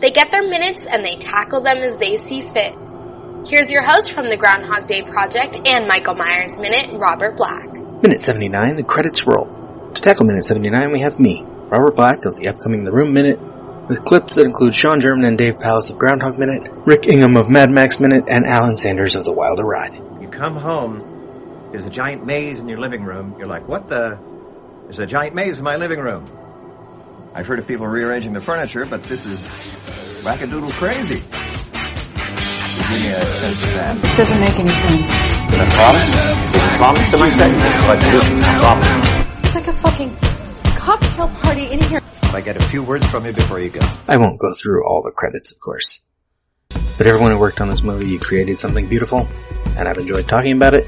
They get their minutes and they tackle them as they see fit. Here's your host from the Groundhog Day Project and Michael Myers Minute, Robert Black. Minute 79, the credits roll. To tackle Minute 79, we have me, Robert Black of the upcoming The Room Minute, with clips that include Sean German and Dave Pallas of Groundhog Minute, Rick Ingham of Mad Max Minute, and Alan Sanders of The Wilder Ride. You come home, there's a giant maze in your living room. You're like, what the? There's a giant maze in my living room. I've heard of people rearranging the furniture, but this is wackadoodle crazy. Give me a sense of that. This doesn't make any sense. Did I promise? Did I promise to myself? Let's do it. I promise. It's like a fucking cocktail party in here. If I get a few words from you before you go. I won't go through all the credits, of course. But everyone who worked on this movie, you created something beautiful, and I've enjoyed talking about it,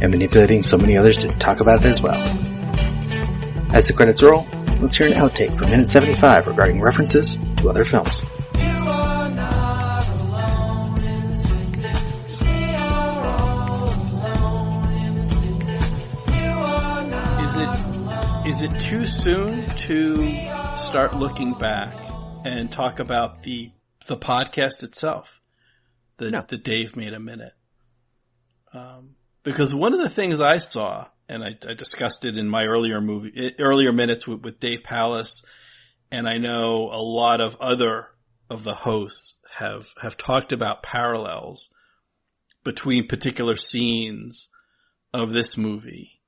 and manipulating so many others to talk about it as well. As the credits roll, let's hear an outtake from minute 75 regarding references to other films. Is it too soon to start looking back and talk about the the podcast itself? The No. the Dave made a minute. Um, because one of the things I saw, and I, I discussed it in my earlier movie, eh, earlier minutes with, with Dave Pallas, and I know a lot of other of the hosts have have talked about parallels between particular scenes of this movie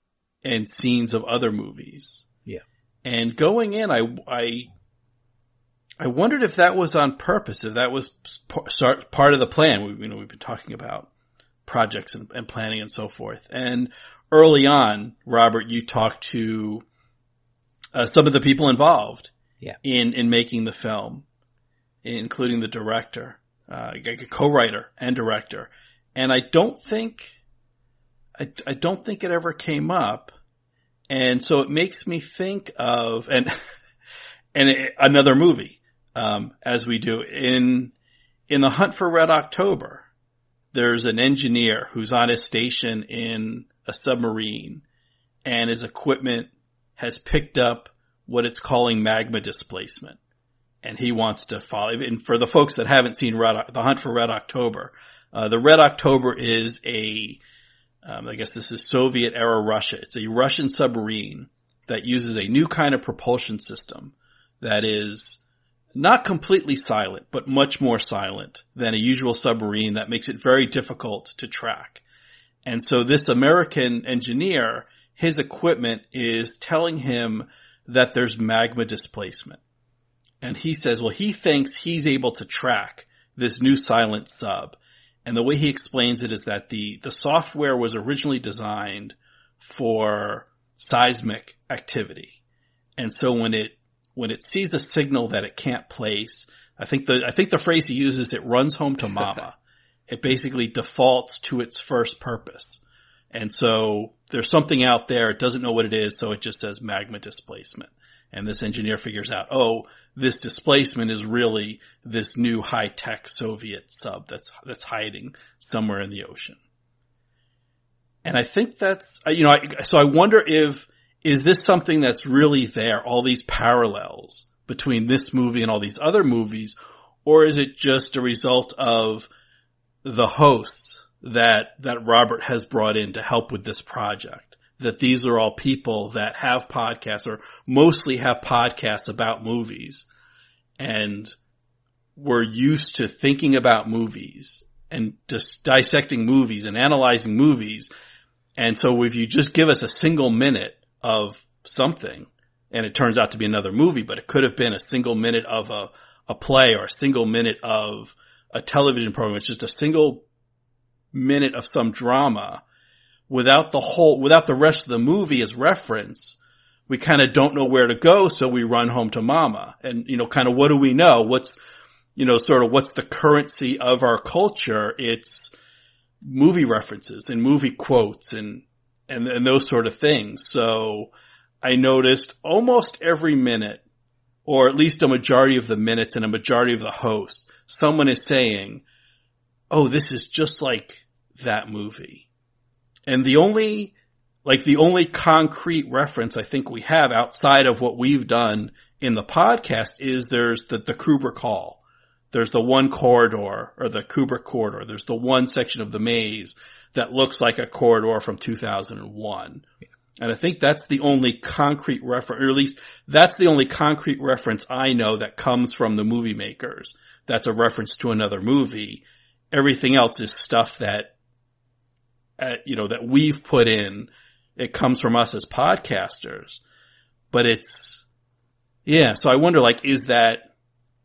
and scenes of other movies. Yeah. And going in, I, I, I wondered if that was on purpose, if that was part of the plan. We, you know, we've been talking about projects and, and planning and so forth. And early on, Robert, you talked to uh, some of the people involved Yeah. in, in making the film, including the director, uh, a co-writer and director. And I don't think, I, I don't think it ever came up. And so it makes me think of, and, and it, another movie, um, as we do in, in the hunt for Red October, there's an engineer who's on his station in a submarine and his equipment has picked up what it's calling magma displacement. And he wants to follow, and for the folks that haven't seen Red, the hunt for Red October, uh, the Red October is a, um, I guess this is Soviet era Russia. It's a Russian submarine that uses a new kind of propulsion system that is not completely silent, but much more silent than a usual submarine that makes it very difficult to track. And so this American engineer, his equipment is telling him that there's magma displacement. And he says, well, he thinks he's able to track this new silent sub. And the way he explains it is that the, the software was originally designed for seismic activity. And so when it, when it sees a signal that it can't place, I think the, I think the phrase he uses, it runs home to mama. it basically defaults to its first purpose. And so there's something out there, it doesn't know what it is, so it just says magma displacement. And this engineer figures out, oh, this displacement is really this new high-tech Soviet sub that's, that's hiding somewhere in the ocean. And I think that's, you know, I, so I wonder if, is this something that's really there, all these parallels between this movie and all these other movies, or is it just a result of the hosts that, that Robert has brought in to help with this project? That these are all people that have podcasts or mostly have podcasts about movies and we're used to thinking about movies and just dissecting movies and analyzing movies. And so if you just give us a single minute of something and it turns out to be another movie, but it could have been a single minute of a, a play or a single minute of a television program. It's just a single minute of some drama without the whole, without the rest of the movie as reference. We kind of don't know where to go. So we run home to mama and, you know, kind of what do we know? What's, you know, sort of what's the currency of our culture, it's movie references and movie quotes and, and, and those sort of things. So I noticed almost every minute, or at least a majority of the minutes and a majority of the hosts, someone is saying, Oh, this is just like that movie. And the only, like the only concrete reference I think we have outside of what we've done in the podcast is there's the, the Kubrick Hall. There's the one corridor or the Kubrick corridor. There's the one section of the maze that looks like a corridor from 2001. And I think that's the only concrete reference, or at least that's the only concrete reference I know that comes from the movie makers. That's a reference to another movie. Everything else is stuff that, uh, you know, that we've put in. It comes from us as podcasters, but it's, yeah. So I wonder, like, is that,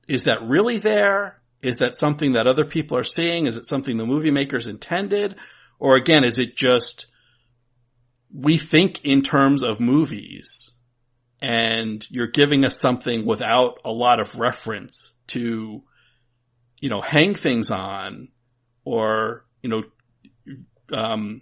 is that really there? Is that something that other people are seeing? Is it something the movie makers intended? Or again, is it just, we think in terms of movies and you're giving us something without a lot of reference to, you know, hang things on or, you know, um,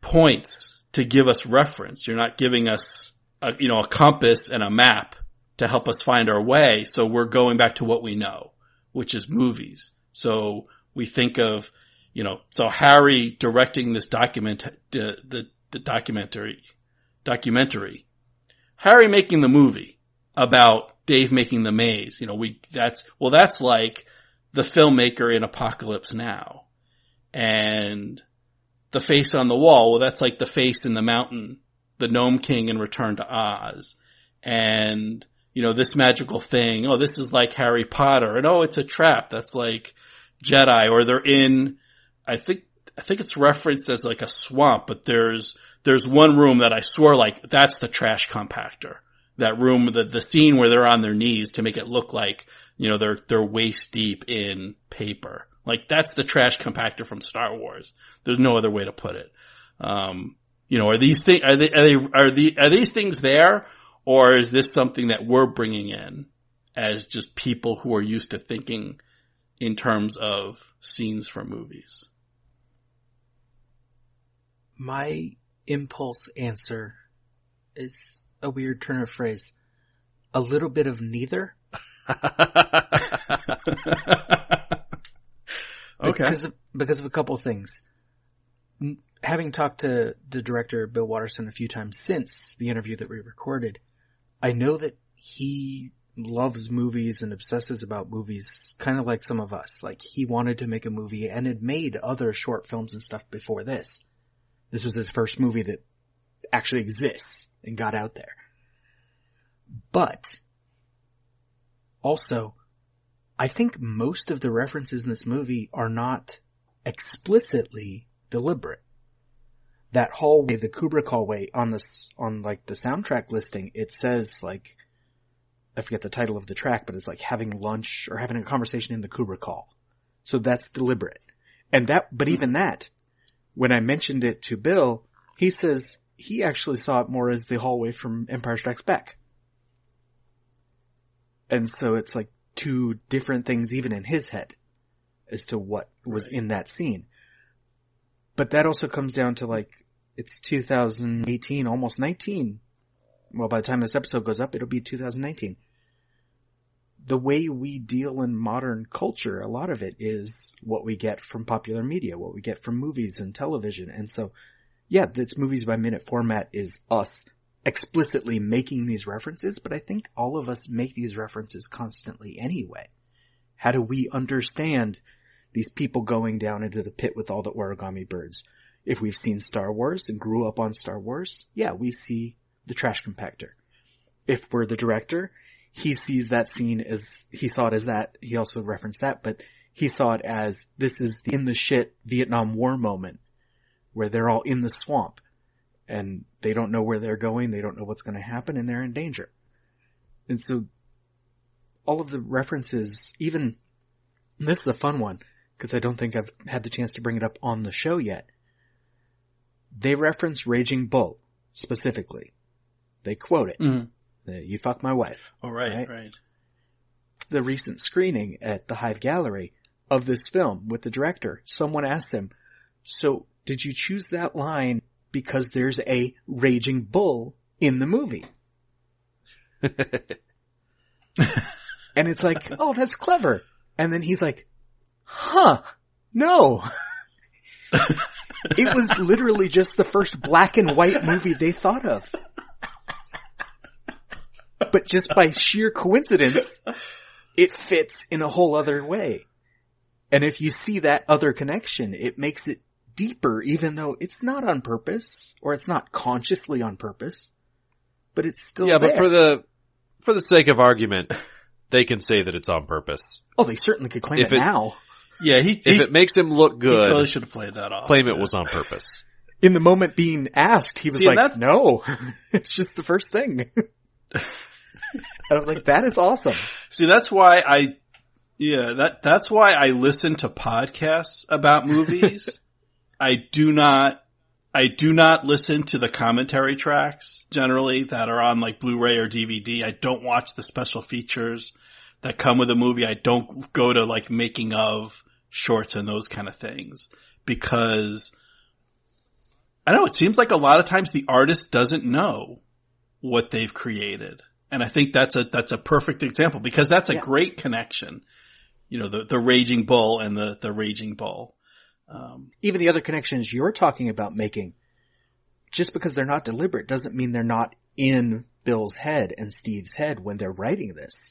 points to give us reference. You're not giving us a, you know, a compass and a map to help us find our way. So we're going back to what we know, which is movies. So we think of, you know, so Harry directing this document, the, the, the documentary, documentary, Harry making the movie about Dave making the maze. You know, we, that's, well, that's like the filmmaker in Apocalypse Now and the face on the wall. Well, that's like the face in the mountain, the Gnome King in Return to Oz. And, you know, this magical thing. Oh, this is like Harry Potter. And oh, it's a trap. That's like Jedi or they're in, I think I think it's referenced as like a swamp, but there's there's one room that I swore like that's the trash compactor. That room, the the scene where they're on their knees to make it look like you know they're they're waist deep in paper. Like that's the trash compactor from Star Wars. There's no other way to put it. Um, you know, are these things are they are they are the are these things there, or is this something that we're bringing in as just people who are used to thinking in terms of scenes from movies? my impulse answer is a weird turn of phrase. A little bit of neither. Okay. Because of, because of a couple things. Having talked to the director Bill Watterson a few times since the interview that we recorded, I know that he loves movies and obsesses about movies kind of like some of us. Like he wanted to make a movie and had made other short films and stuff before this. This was his first movie that actually exists and got out there. But also, I think most of the references in this movie are not explicitly deliberate. That hallway, the Kubrick hallway on this, on like the soundtrack listing, it says like, I forget the title of the track, but it's like having lunch or having a conversation in the Kubrick hall. So that's deliberate. And that, but even hmm. that, when I mentioned it to Bill, he says he actually saw it more as the hallway from Empire Strikes Back. And so it's like two different things even in his head as to what was in that scene. But that also comes down to like, it's 2018, almost 19. Well, by the time this episode goes up, it'll be 2019. The way we deal in modern culture, a lot of it is what we get from popular media, what we get from movies and television. And so, yeah, this movies by minute format is us explicitly making these references, but I think all of us make these references constantly anyway. How do we understand these people going down into the pit with all the origami birds? If we've seen Star Wars and grew up on Star Wars, yeah, we see the trash compactor. If we're the director, he sees that scene as, he saw it as that, he also referenced that, but he saw it as this is the in the shit Vietnam War moment where they're all in the swamp and they don't know where they're going, they don't know what's going to happen, and they're in danger. And so, all of the references, even, this is a fun one, because I don't think I've had the chance to bring it up on the show yet. They reference Raging Bull, specifically. They quote it. Mhm. You fuck my wife. Oh, right, Right. right. the recent screening at the Hive Gallery of this film with the director, someone asked him, so did you choose that line because there's a raging bull in the movie? and it's like, oh, that's clever. And then he's like, huh, no. it was literally just the first black and white movie they thought of. But just by sheer coincidence, it fits in a whole other way. And if you see that other connection, it makes it deeper even though it's not on purpose or it's not consciously on purpose, but it's still yeah, there. but for the for the sake of argument, they can say that it's on purpose. Oh, they certainly could claim If it, it- now. Yeah, he, If he, it makes him look good, he good, totally should have played that off. claim it was on purpose. In the moment being asked, he was See, like, no, it's just the first thing. I was like, that is awesome. See, that's why I, yeah, that, that's why I listen to podcasts about movies. I do not, I do not listen to the commentary tracks generally that are on like Blu-ray or DVD. I don't watch the special features that come with a movie. I don't go to like making of shorts and those kind of things because I don't know. It seems like a lot of times the artist doesn't know what they've created. And I think that's a, that's a perfect example because that's a Yeah. great connection. You know, the, the raging bull and the, the raging bull. Um, Even the other connections you're talking about making, just because they're not deliberate doesn't mean they're not in Bill's head and Steve's head when they're writing this.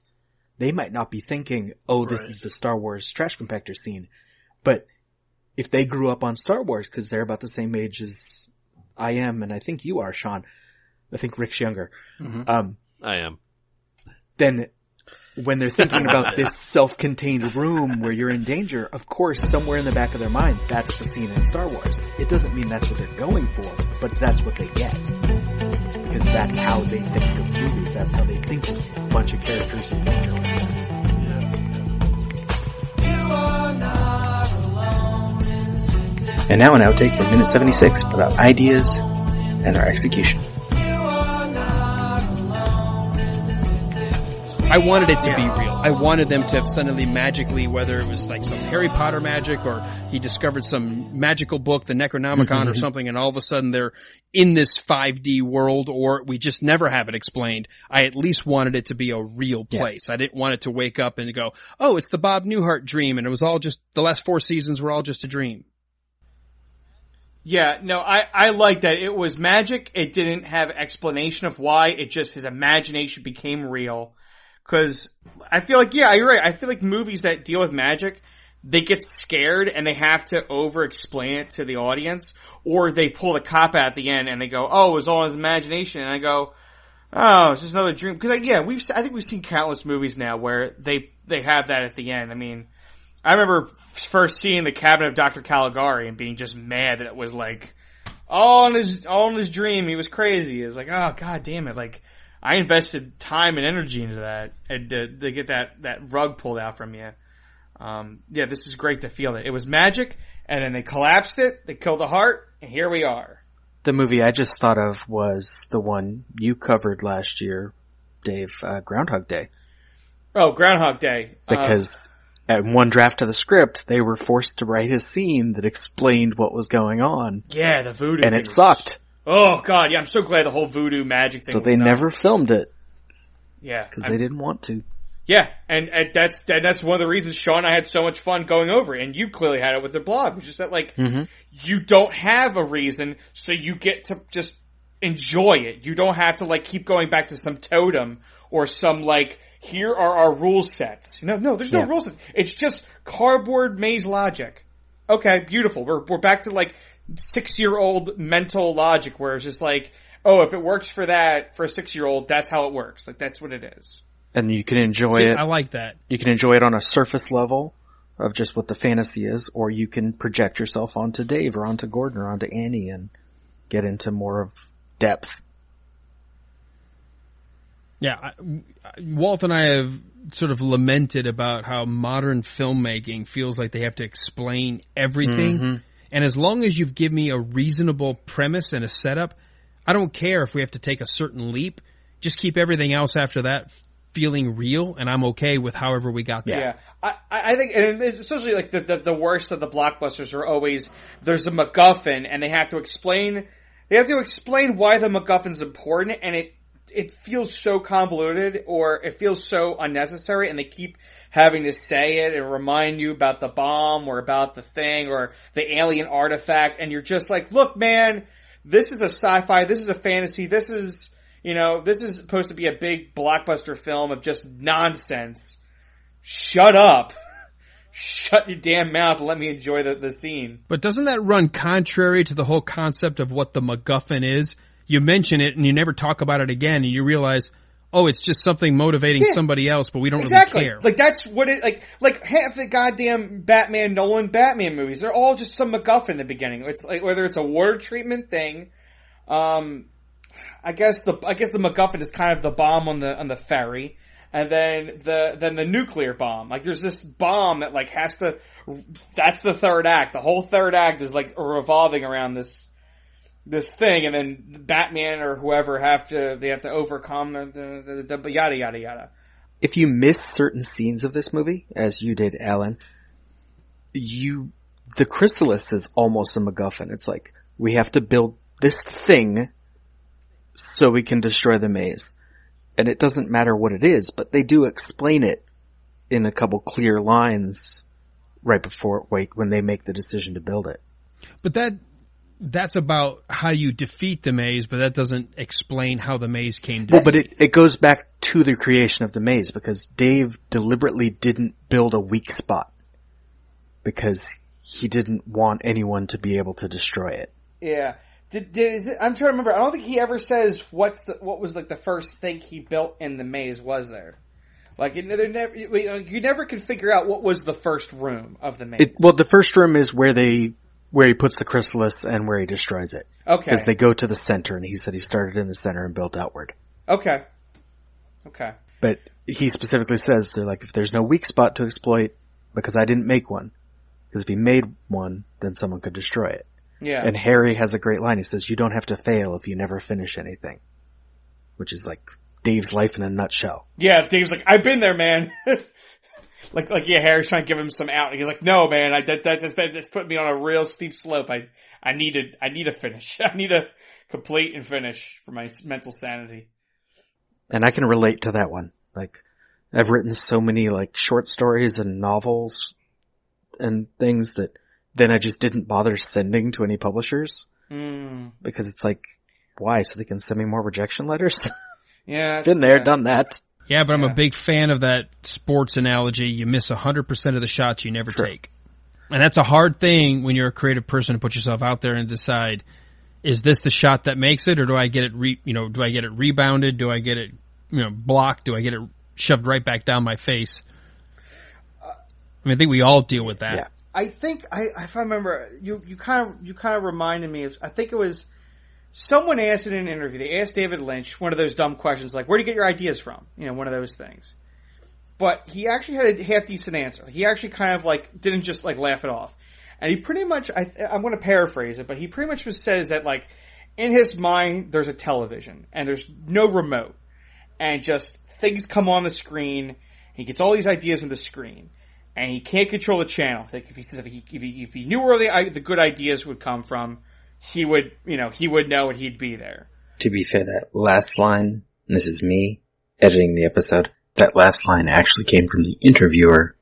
They might not be thinking, oh, this Right. is the Star Wars trash compactor scene. But if they grew up on Star Wars because they're about the same age as I am and I think you are, Sean. I think Rick's younger. Mhm. Um, I am. then when they're thinking about this self-contained room where you're in danger, of course, somewhere in the back of their mind, that's the scene in Star Wars. It doesn't mean that's what they're going for, but that's what they get. Because that's how they think of movies. That's how they think of a bunch of characters in like. And now an outtake from minute 76 about ideas and our execution. I wanted it to be real. I wanted them to have suddenly magically, whether it was like some Harry Potter magic or he discovered some magical book, the Necronomicon or mm-hmm. something, and all of a sudden they're in this 5D world or we just never have it explained. I at least wanted it to be a real Yeah. place. I didn't want it to wake up and go, oh, it's the Bob Newhart dream and it was all just, the last four seasons were all just a dream. Yeah, no, I, I like that. It was magic. It didn't have explanation of why. It just, his imagination became real. Cause I feel like, yeah, you're right. I feel like movies that deal with magic, they get scared and they have to over explain it to the audience or they pull the cop out at the end and they go, oh, it was all his imagination. And I go, oh, it's just another dream. Cause like, yeah, we've, I think we've seen countless movies now where they, they have that at the end. I mean, I remember first seeing the cabinet of Dr. Caligari and being just mad that it was like all in his all in his dream. He was crazy. It was like, oh god damn it! Like I invested time and energy into that, and to, to get that that rug pulled out from you. Um, yeah, this is great to feel it. it was magic, and then they collapsed it. They killed the heart, and here we are. The movie I just thought of was the one you covered last year, Dave, uh, Groundhog Day. Oh, Groundhog Day. Uh, Because at one draft of the script, they were forced to write a scene that explained what was going on. yeah, the voodoo, And it was- sucked. Oh god, yeah, I'm so glad the whole voodoo magic thing. So they never filmed it yeah, because they didn't want to. Yeah, and, and that's that, that's one of the reasons Sean and I had so much fun going over, it, and you clearly had it with the blog. Which is that like Mhm. you don't have a reason, so you get to just enjoy it. You don't have to like keep going back to some totem or some like here are our rule sets. No, no, there's no Yeah. rule sets. It's just cardboard maze logic. Okay, beautiful. We're we're back to like six year old mental logic where it's just like, oh, if it works for that for a six year old, that's how it works. Like that's what it is. And you can enjoy See, it. I like that. You can enjoy it on a surface level of just what the fantasy is, or you can project yourself onto Dave or onto Gordon or onto Annie and get into more of depth. Yeah, I, Walt and I have sort of lamented about how modern filmmaking feels like they have to explain everything. Mhm. And as long as you've given me a reasonable premise and a setup, I don't care if we have to take a certain leap. Just keep everything else after that feeling real, and I'm okay with however we got there. Yeah. I, I think, and especially like the, the, the worst of the blockbusters are always, there's a MacGuffin and they have to explain, they have to explain why the MacGuffin's important and it, it feels so convoluted or it feels so unnecessary and they keep having to say it and remind you about the bomb or about the thing or the alien artifact and you're just like, look man, this is a sci-fi, this is a fantasy, this is, you know, this is supposed to be a big blockbuster film of just nonsense. Shut up. Shut your damn mouth and let me enjoy the, the scene. But doesn't that run contrary to the whole concept of what the MacGuffin is? You mention it and you never talk about it again and you realize, oh, it's just something motivating Yeah. somebody else, but we don't exactly. really care. Like that's what it like. Like half the goddamn Batman Nolan Batman movies, they're all just some MacGuffin in the beginning. It's like whether it's a water treatment thing. Um, I guess the I guess the MacGuffin is kind of the bomb on the on the ferry, and then the then the nuclear bomb. Like there's this bomb that like has to. That's the third act. The whole third act is like revolving around this this thing, and then Batman or whoever have to they have to overcome the the, the, the yada yada yada. if you miss certain scenes of this movie, as you did, Alan, you, the chrysalis is almost a MacGuffin. It's like, we have to build this thing so we can destroy the maze. And it doesn't matter what it is, but they do explain it in a couple clear lines right before, wait, when they make the decision to build it. But that that's about how you defeat the maze, but that doesn't explain how the maze came to Well, but it, it goes back to the creation of the maze because Dave deliberately didn't build a weak spot because he didn't want anyone to be able to destroy it. Yeah. Did, did is it, I'm trying to remember. I don't think he ever says what's the what was like the first thing he built in the maze was there. Like it, never you you never could figure out what was the first room of the maze. It, well, the first room is where they where he puts the chrysalis and where he destroys it. Okay. Because they go to the center, and he said he started in the center and built outward. okay. Okay. But he specifically says they're like, if there's no weak spot to exploit, because I didn't make one, because if he made one, then someone could destroy it. Yeah. And Harry has a great line. He says, "You don't have to fail if you never finish anything," which is like Dave's life in a nutshell. Yeah, Dave's like, I've been there, man. like, like, yeah, Harry's trying to give him some out. And he's like, no, man, I, that, that, that's, that's put me on a real steep slope. I, I need I need to finish. I need to complete and finish for my mental sanity. And I can relate to that one. Like, I've written so many like short stories and novels and things that then I just didn't bother sending to any publishers Mm. because it's like, why? So they can send me more rejection letters? Yeah. Been there, done that. Yeah, but I'm a big fan of that sports analogy. You miss 100% of the shots you never take. And that's a hard thing when you're a creative person to put yourself out there and decide, is this the shot that makes it or do I get it re, you know, do I get it rebounded? Do I get it, you know, blocked? Do I get it shoved right back down my face? I mean, I think we all deal with that. I think I, if I remember, you, you kind of, you kind of reminded me of, I think it was someone asked in an interview, they asked David Lynch one of those dumb questions like, where do you get your ideas from? You know, one of those things. But he actually had a half decent answer. He actually kind of like, didn't just like laugh it off. And he pretty much, I, I'm going to paraphrase it, but he pretty much just says that like, in his mind, there's a television and there's no remote and just things come on the screen. He gets all these ideas on the screen and he can't control the channel. Like if he says if he if he, if he knew where the the good ideas would come from, he would you know he would know and he'd be there. To be fair, that last line, and this is me editing the episode, that last line actually came from the interviewer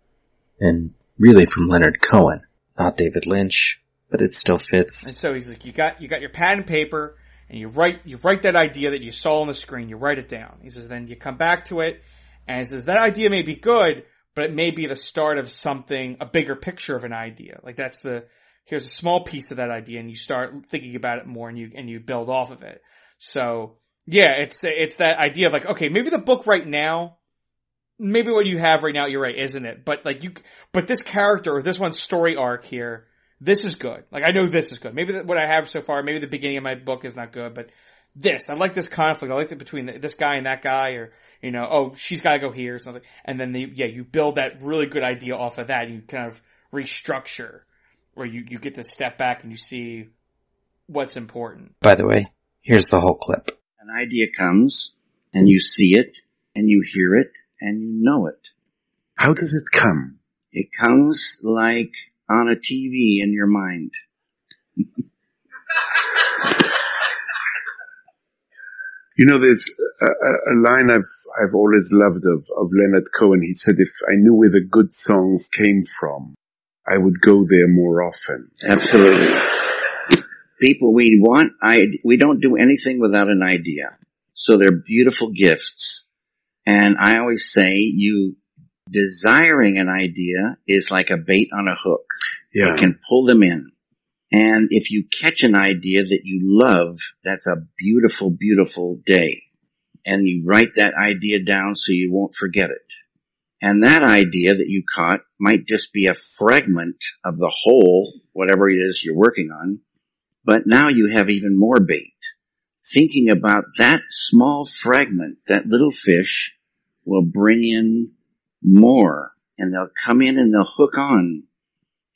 and really from Leonard Cohen, not David Lynch, but it still fits. And so he's like, you got you got your pad and paper, and you write you write that idea that you saw on the screen. You write it down. He says then you come back to it, and he says that idea may be good, but it may be the start of something, a bigger picture of an idea. Like that's the here's a small piece of that idea, and you start thinking about it more, and you and you build off of it. So yeah, it's it's that idea of like, okay, maybe the book right now, maybe what you have right now, you're right, isn't it? But like you, but this character or this one story arc here, this is good. Like I know this is good. Maybe what I have so far, maybe the beginning of my book is not good, but this, I like this conflict. I like it between this guy and that guy, or you know, oh, she's got to go here or something, and then the yeah, you build that really good idea off of that. And you kind of restructure, where you you get to step back and you see what's important. By the way, here's the whole clip. An idea comes and you see it and you hear it and you know it. How does it come? It comes like on a TV in your mind. You know, there's a, a, a line I've I've always loved of of Leonard Cohen. He said, "If I knew where the good songs came from, I would go there more often." Absolutely. People, we want, I, we don't do anything without an idea. So they're beautiful gifts. And I always say you desiring an idea is like a bait on a hook. Yeah. It can pull them in. And if you catch an idea that you love, that's a beautiful, beautiful day. And you write that idea down so you won't forget it. And that idea that you caught might just be a fragment of the whole, whatever it is you're working on. But now you have even more bait. Thinking about that small fragment, that little fish will bring in more and they'll come in and they'll hook on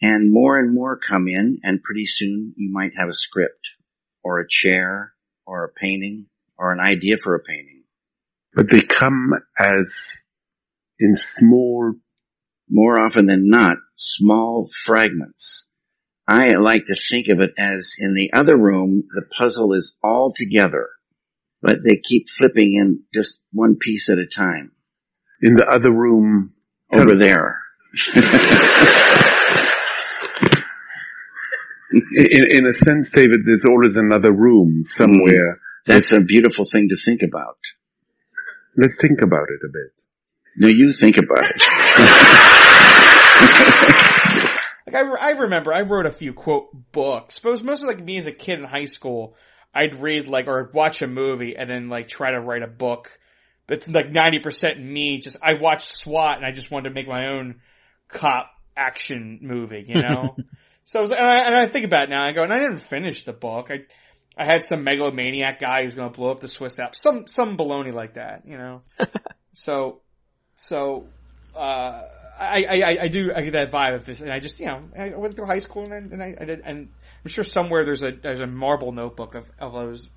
and more and more come in and pretty soon you might have a script or a chair or a painting or an idea for a painting. But they come as in small, more often than not, small fragments. I like to think of it as in the other room, the puzzle is all together, but they keep flipping in just one piece at a time. In the other room, over there. in, in a sense, David, there's always another room somewhere. Mm-hmm. That's a beautiful thing to think about. Let's think about it a bit. No, you think about it. like I, I remember, I wrote a few quote books, but it was mostly like me as a kid in high school. I'd read like or watch a movie and then like try to write a book that's like ninety percent me. Just I watched SWAT and I just wanted to make my own cop action movie, you know. so was, and, I, and I think about it now. I go, and I didn't finish the book. I I had some megalomaniac guy who's going to blow up the Swiss Alps, some some baloney like that, you know. so so uh, I, I I do I get that vibe of this, and I just you know I went through high school and I, and I, I did, and I'm sure somewhere there's a there's a marble notebook of of those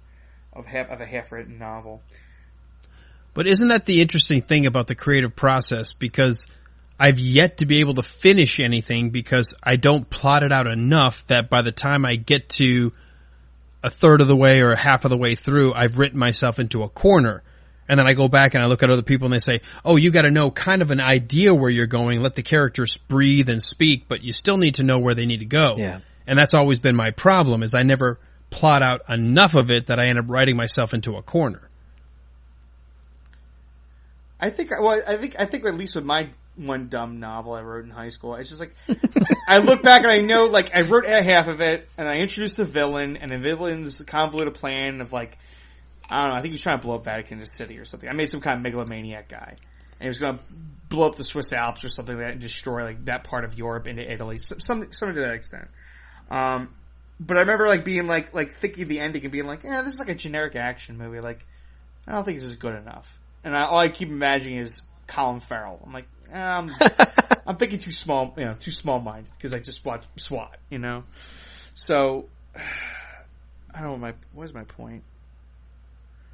of half of a half written novel. But isn't that the interesting thing about the creative process? Because I've yet to be able to finish anything because I don't plot it out enough that by the time I get to a third of the way or half of the way through, I've written myself into a corner. And then I go back and I look at other people and they say, oh, you got to know kind of an idea where you're going. Let the characters breathe and speak, but you still need to know where they need to go. Yeah. And that's always been my problem is I never plot out enough of it that I end up writing myself into a corner. I think, well, I think, I think at least with my one dumb novel I wrote in high school, it's just like, I look back and I know, like, I wrote half of it and I introduced the villain and the villain's convoluted plan of like, I don't know, I think he was trying to blow up Vatican City or something. I made some kind of megalomaniac guy. And he was going to blow up the Swiss Alps or something like that and destroy like that part of Europe into Italy. Some, some, something to that extent. Um, but I remember like being like, like thinking the ending and being like, yeah, this is like a generic action movie. Like, I don't think this is good enough. And I, all I keep imagining is Colin Farrell. I'm like, eh, I'm, I'm thinking too small, you know, too small minded because I just watched SWAT, you know. So I don't know what my what is my point.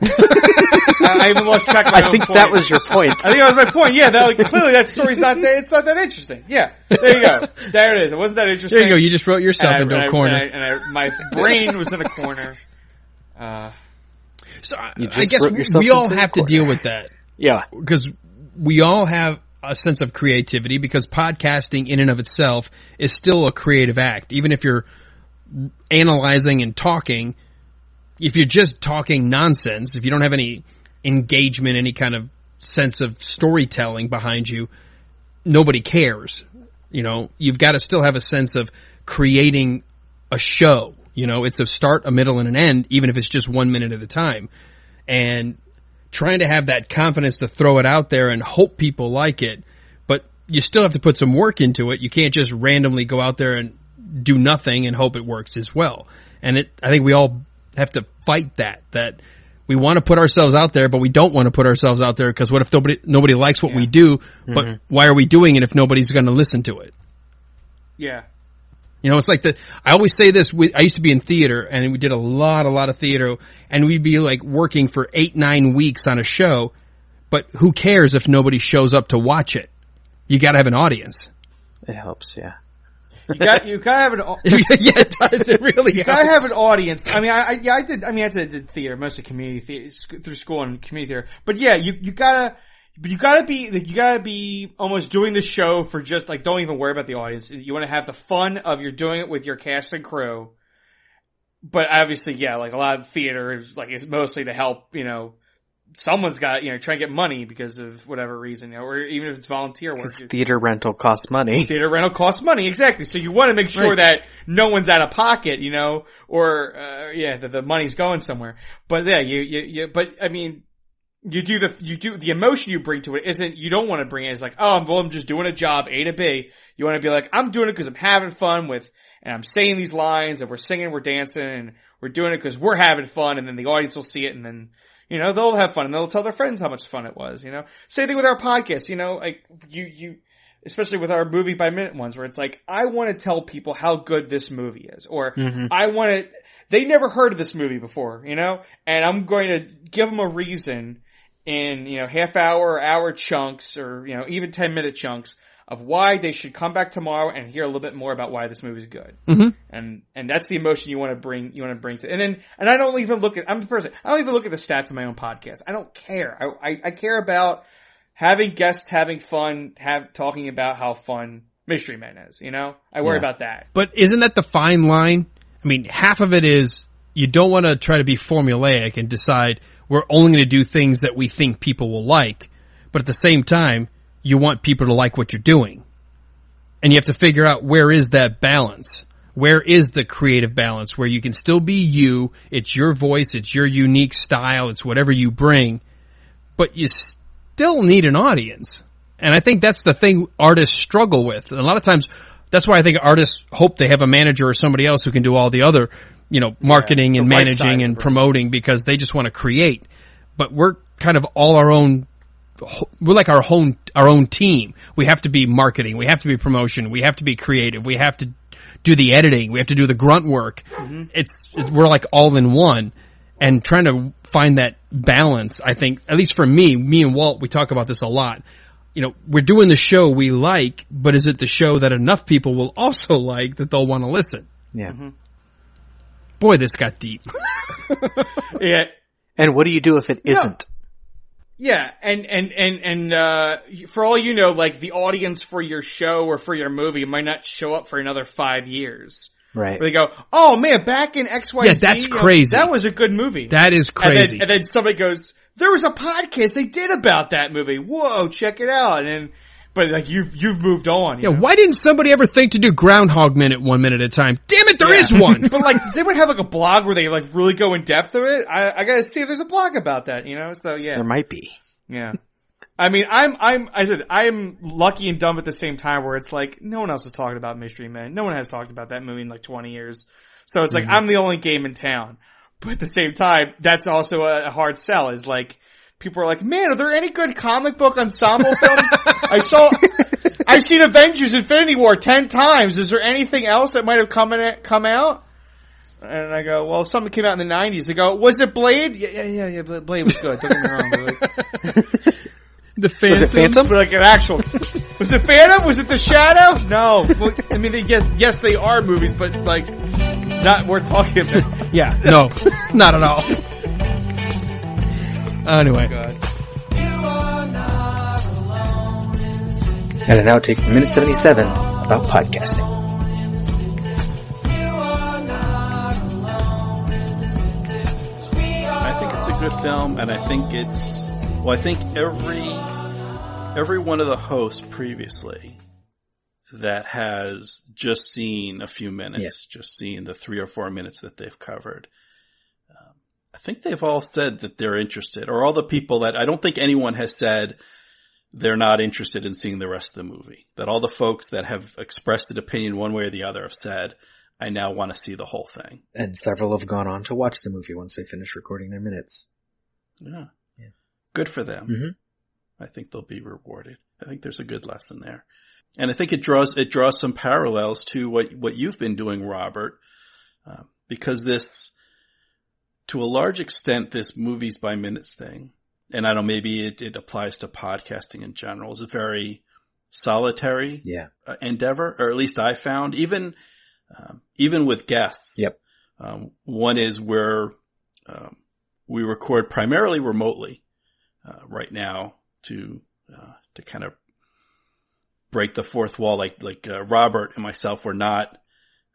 I, I even lost track of my I own think point. that was your point. I think that was my point. Yeah, that, like, clearly that story's not that, it's not that interesting. Yeah, there you go. There it is. It wasn't that interesting. There you go. You just wrote yourself And into and a I- corner. And, I, and I, my brain was in a corner. Uh, so I, You I guess wrote yourself we all have to deal with that. Yeah. Because we all have a sense of creativity because podcasting in and of itself is still a creative act. Even if you're analyzing and talking, if you're just talking nonsense, if you don't have any engagement, any kind of sense of storytelling behind you, nobody cares. You know, you've got to still have a sense of creating a show. You know, it's a start, a middle, and an end, even if it's just one minute at a time. And trying to have that confidence to throw it out there and hope people like it, but you still have to put some work into it. You can't just randomly go out there and do nothing and hope it works as well. And it, I think we all have to fight that, that we want to put ourselves out there, but we don't want to put ourselves out there because what if nobody, nobody likes what we do, but Mhm. why are we doing it if nobody's going to listen to it? yeah. You know, it's like the, I always say this, we, I used to be in theater and we did a lot, a lot of theater and we'd be like working for eight, nine weeks on a show, but who cares if nobody shows up to watch it? You got to have an audience. It helps, yeah. You got you gotta have an au- yeah, it does. It really you gotta have an audience. I mean, I, I yeah, I did. I mean, I did, did theater, mostly community theater sc- through school and community theater. But yeah, you you gotta. But you gotta be, you gotta be almost doing the show for just, like, don't even worry about the audience. You wanna have the fun of you're doing it with your cast and crew. But obviously, yeah, like a lot of theater is, like, it's mostly to help, you know, someone's got, you know, try and get money because of whatever reason, you know, or even if it's volunteer work. Because theater rental costs money. Theater rental costs money, exactly. So you want to make sure Right. that no one's out of pocket, you know, or uh, yeah, that the money's going somewhere. But yeah, you, you, you, but I mean, you do the you do the emotion you bring to it isn't you don't want to bring it as like oh well I'm just doing a job A to B. You want to be like I'm doing it because I'm having fun with and I'm saying these lines and we're singing, we're dancing, and we're doing it because we're having fun, and then the audience will see it, and then you know they'll have fun and they'll tell their friends how much fun it was. You know, same thing with our podcast. You know, like you you especially with our movie by minute ones where it's like, I want to tell people how good this movie is, or Mhm. I want to, they never heard of this movie before, you know, and I'm going to give them a reason in, you know, half hour or hour chunks or, you know, even 10 minute chunks of why they should come back tomorrow and hear a little bit more about why this movie's good. Mhm. And, and that's the emotion you want to bring, you want to bring to, and then, and I don't even look at, I'm the person, I don't even look at the stats of my own podcast. I don't care. I, I, I care about having guests having fun, have, talking about how fun Mystery Men is, you know? I worry Yeah. about that. But isn't that the fine line? I mean, half of it is you don't want to try to be formulaic and decide we're only going to do things that we think people will like. But at the same time, you want people to like what you're doing. And you have to figure out where is that balance? Where is the creative balance where you can still be you? It's your voice. It's your unique style. It's whatever you bring, but you still need an audience. And I think that's the thing artists struggle with. And a lot of times, that's why I think artists hope they have a manager or somebody else who can do all the other, you know, marketing and right side managing and promoting because they just want to create. But we're kind of all our own we're like our own our own team. We have to be marketing, we have to be promotion, we have to be creative, we have to do the editing, we have to do the grunt work. Mm-hmm. It's, it's we're like all in one, and trying to find that balance. I think at least for me, me and Walt, we talk about this a lot. You know, we're doing the show we like, but is it the show that enough people will also like that they'll want to listen? Yeah. Mm-hmm. Boy, this got deep. Yeah. And what do you do if it isn't? Yeah, and and and and uh, for all you know, like the audience for your show or for your movie might not show up for another five years. Right. Where they go, oh man, back in X Y Z, Yeah, that's you know, crazy. that was a good movie. That is And then- crazy. And then, somebody goes, there was a podcast they did about that movie. Whoa, check it out. And but like you've you've moved on. you Yeah, know? why didn't somebody ever think to do Groundhog Minute one minute at a time? Damn it, there is one. but like, does anyone have like a blog where they like really go in depth of it? I, I gotta see if there's a blog about that, you know? So yeah. There might be. Yeah. I mean, I'm, I'm, I said, I'm lucky and dumb at the same time where it's like, no one else is talking about Mystery Men. No one has talked about that movie in like 20 years. So it's like, Mhm. I'm the only game in town. But at the same time, that's also a, a hard sell is like, people are like, man, are there any good comic book ensemble films? I saw, I've seen Avengers Infinity War 10 times. Is there anything else that might have come in, come out? And I go, well, something came out in the 90s. They go, was it Blade? Yeah, yeah, yeah, yeah Blade was good. Don't get me wrong. but like- The Was it Phantom? But like an actual. was it Phantom? Was it The Shadow? No. Well, I mean, they, yes, yes, they are movies, but like, not worth talking about. Yeah, no, not at all. Anyway, And an outtake from minute 77 about podcasting. I think it's a good film, and I think it's well. I think every every one of the hosts previously that has just seen a few minutes, just seen the three or four minutes that they've covered. I think they've all said that they're interested, or all the people that I don't think anyone has said they're not interested in seeing the rest of the movie. That all the folks that have expressed an opinion one way or the other have said, I now want to see the whole thing. And several have gone on to watch the movie once they finish recording their minutes. Yeah. Good for them. Mhm. I think they'll be rewarded. I think there's a good lesson there. And I think it draws, it draws some parallels to what, what you've been doing, Robert, uh, because this, to a large extent, this movies by minutes thing and I don't know, maybe it, it applies to podcasting in general. It's a very solitary Yeah. uh, endeavor, or at least I found even um, even with guests. Yep. Um, one is where um, we record primarily remotely uh, right now to uh, to kind of break the fourth wall. Like like uh, Robert and myself, we're not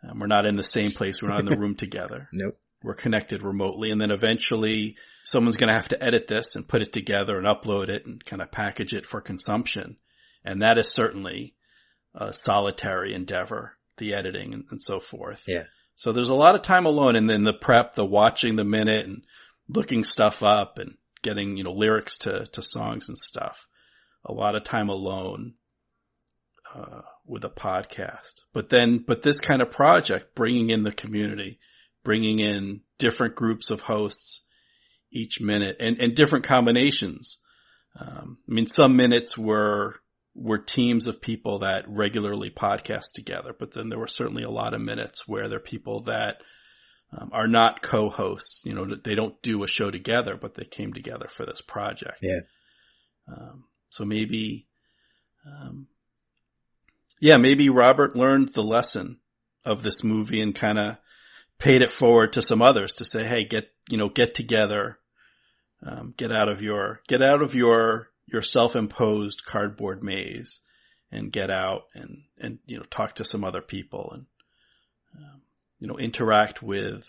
um, we're not in the same place. We're not in the room together. Nope. We're connected remotely, and then eventually someone's going to have to edit this and put it together and upload it and kind of package it for consumption. And that is certainly a solitary endeavor, the editing and, and so forth. Yeah. So there's a lot of time alone and then the prep, the watching the minute and looking stuff up and getting, you know, lyrics to, to songs and stuff. A lot of time alone, uh, with a podcast. But then, but this kind of project, bringing in the community, bringing in different groups of hosts each minute and, and different combinations. Um, I mean, some minutes were, were teams of people that regularly podcast together, but then there were certainly a lot of minutes where there are people that um, are not co-hosts. You know, they don't do a show together, but they came together for this project. Yeah. Um, so maybe, um, yeah, maybe Robert learned the lesson of this movie and kind of paid it forward to some others to say, Hey, get, you know, get together, um, get out of your, get out of your, your self-imposed cardboard maze and get out and, and, you know, talk to some other people and, um, you know, interact with,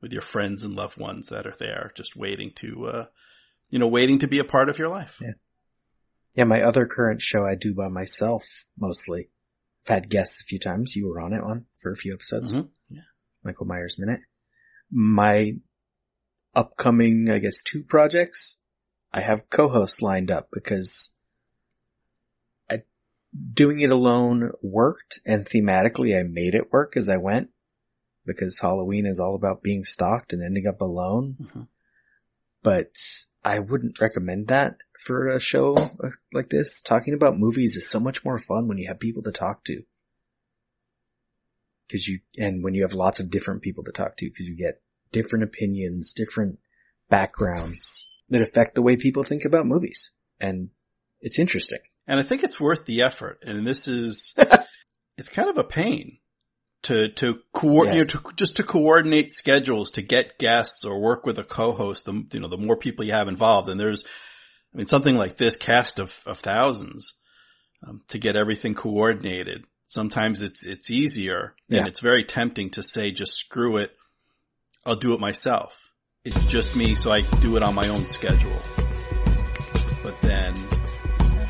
with your friends and loved ones that are there just waiting to, uh, you know, waiting to be a part of your life. Yeah. Yeah, my other current show I do by myself mostly. I've had guests a few times. You were on it on for a few episodes. Mhm. Yeah. Michael Myers Minute. My upcoming, I guess, two projects, I have co-hosts lined up because I, doing it alone worked and thematically I made it work as I went because Halloween is all about being stalked and ending up alone. Mhm. But I wouldn't recommend that for a show like this. Talking about movies is so much more fun when you have people to talk to. Cause you, and when you have lots of different people to talk to, cause you get different opinions, different backgrounds that affect the way people think about movies. And it's interesting. And I think it's worth the effort. And this is, it's kind of a pain to, to coordinate, Yes. you know, just to coordinate schedules, to get guests or work with a co-host. The, you know, the more people you have involved and there's, I mean, something like this cast of, of thousands, um, to get everything coordinated. Sometimes it's, it's easier Yeah. and it's very tempting to say, just screw it. I'll do it myself. It's just me, so I do it on my own schedule. But then,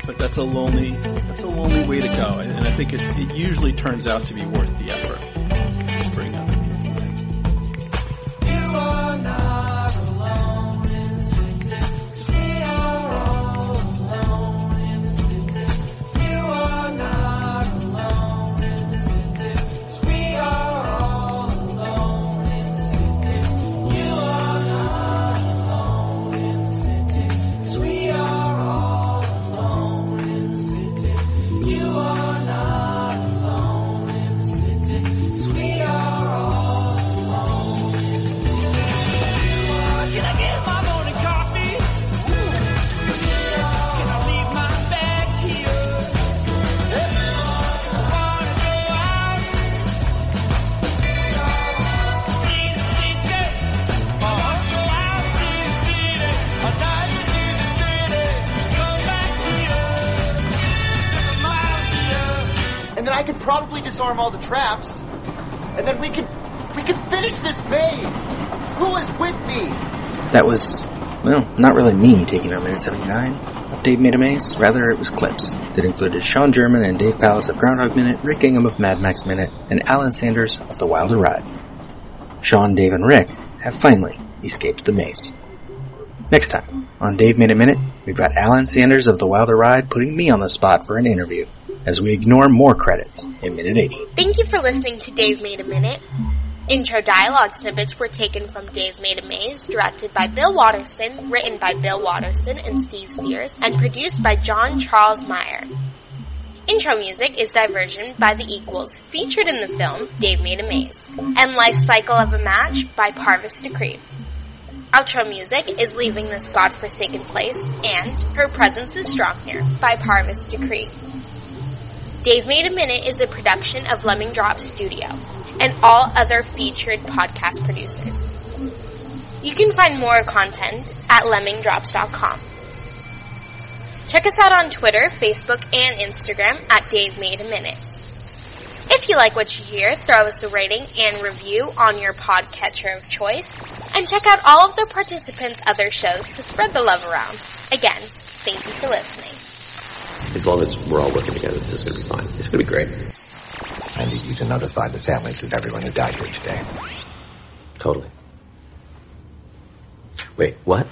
but that's a lonely, that's a lonely way to go. And I think it's, it usually turns out to be worth the effort disarm all the traps. And then we can we could finish this maze. Who is with me? That was, well, not really me taking on minute 79 of Dave Made a Maze. Rather, it was clips that included Sean German and Dave Pallas of Groundhog Minute, Rick Ingham of Mad Max Minute, and Alan Sanders of The Wilder Ride. Sean, Dave, and Rick have finally escaped the maze. Next time, on Dave Made a Minute, we've got Alan Sanders of The Wilder Ride putting me on the spot for an interview as we ignore more credits in minute 80. Thank you for listening to Dave Made a Minute. Intro dialogue snippets were taken from Dave Made a Maze, directed by Bill Watterson, written by Bill Watterson and Steve Sears, and produced by John Charles Meyer. Intro music is Diversion by The Equals, featured in the film Dave Made a Maze, and Life Cycle of a Match by Parvis Decree. Outro music is Leaving This Godforsaken Place and Her Presence is Strong Here by Parvis Decree. Dave Made a Minute is a production of Lemming Drop Studio and all other featured podcast producers. You can find more content at lemmingdrops.com. Check us out on Twitter, Facebook, and Instagram at Dave Made a Minute. If you like what you hear, throw us a rating and review on your podcatcher of choice, and check out all of the participants' other shows to spread the love around. Again, thank you for listening. As long as we're all working together, this is going to be fine. It's going to be great. I need you to notify the families of everyone who died here today. Totally. Wait, what?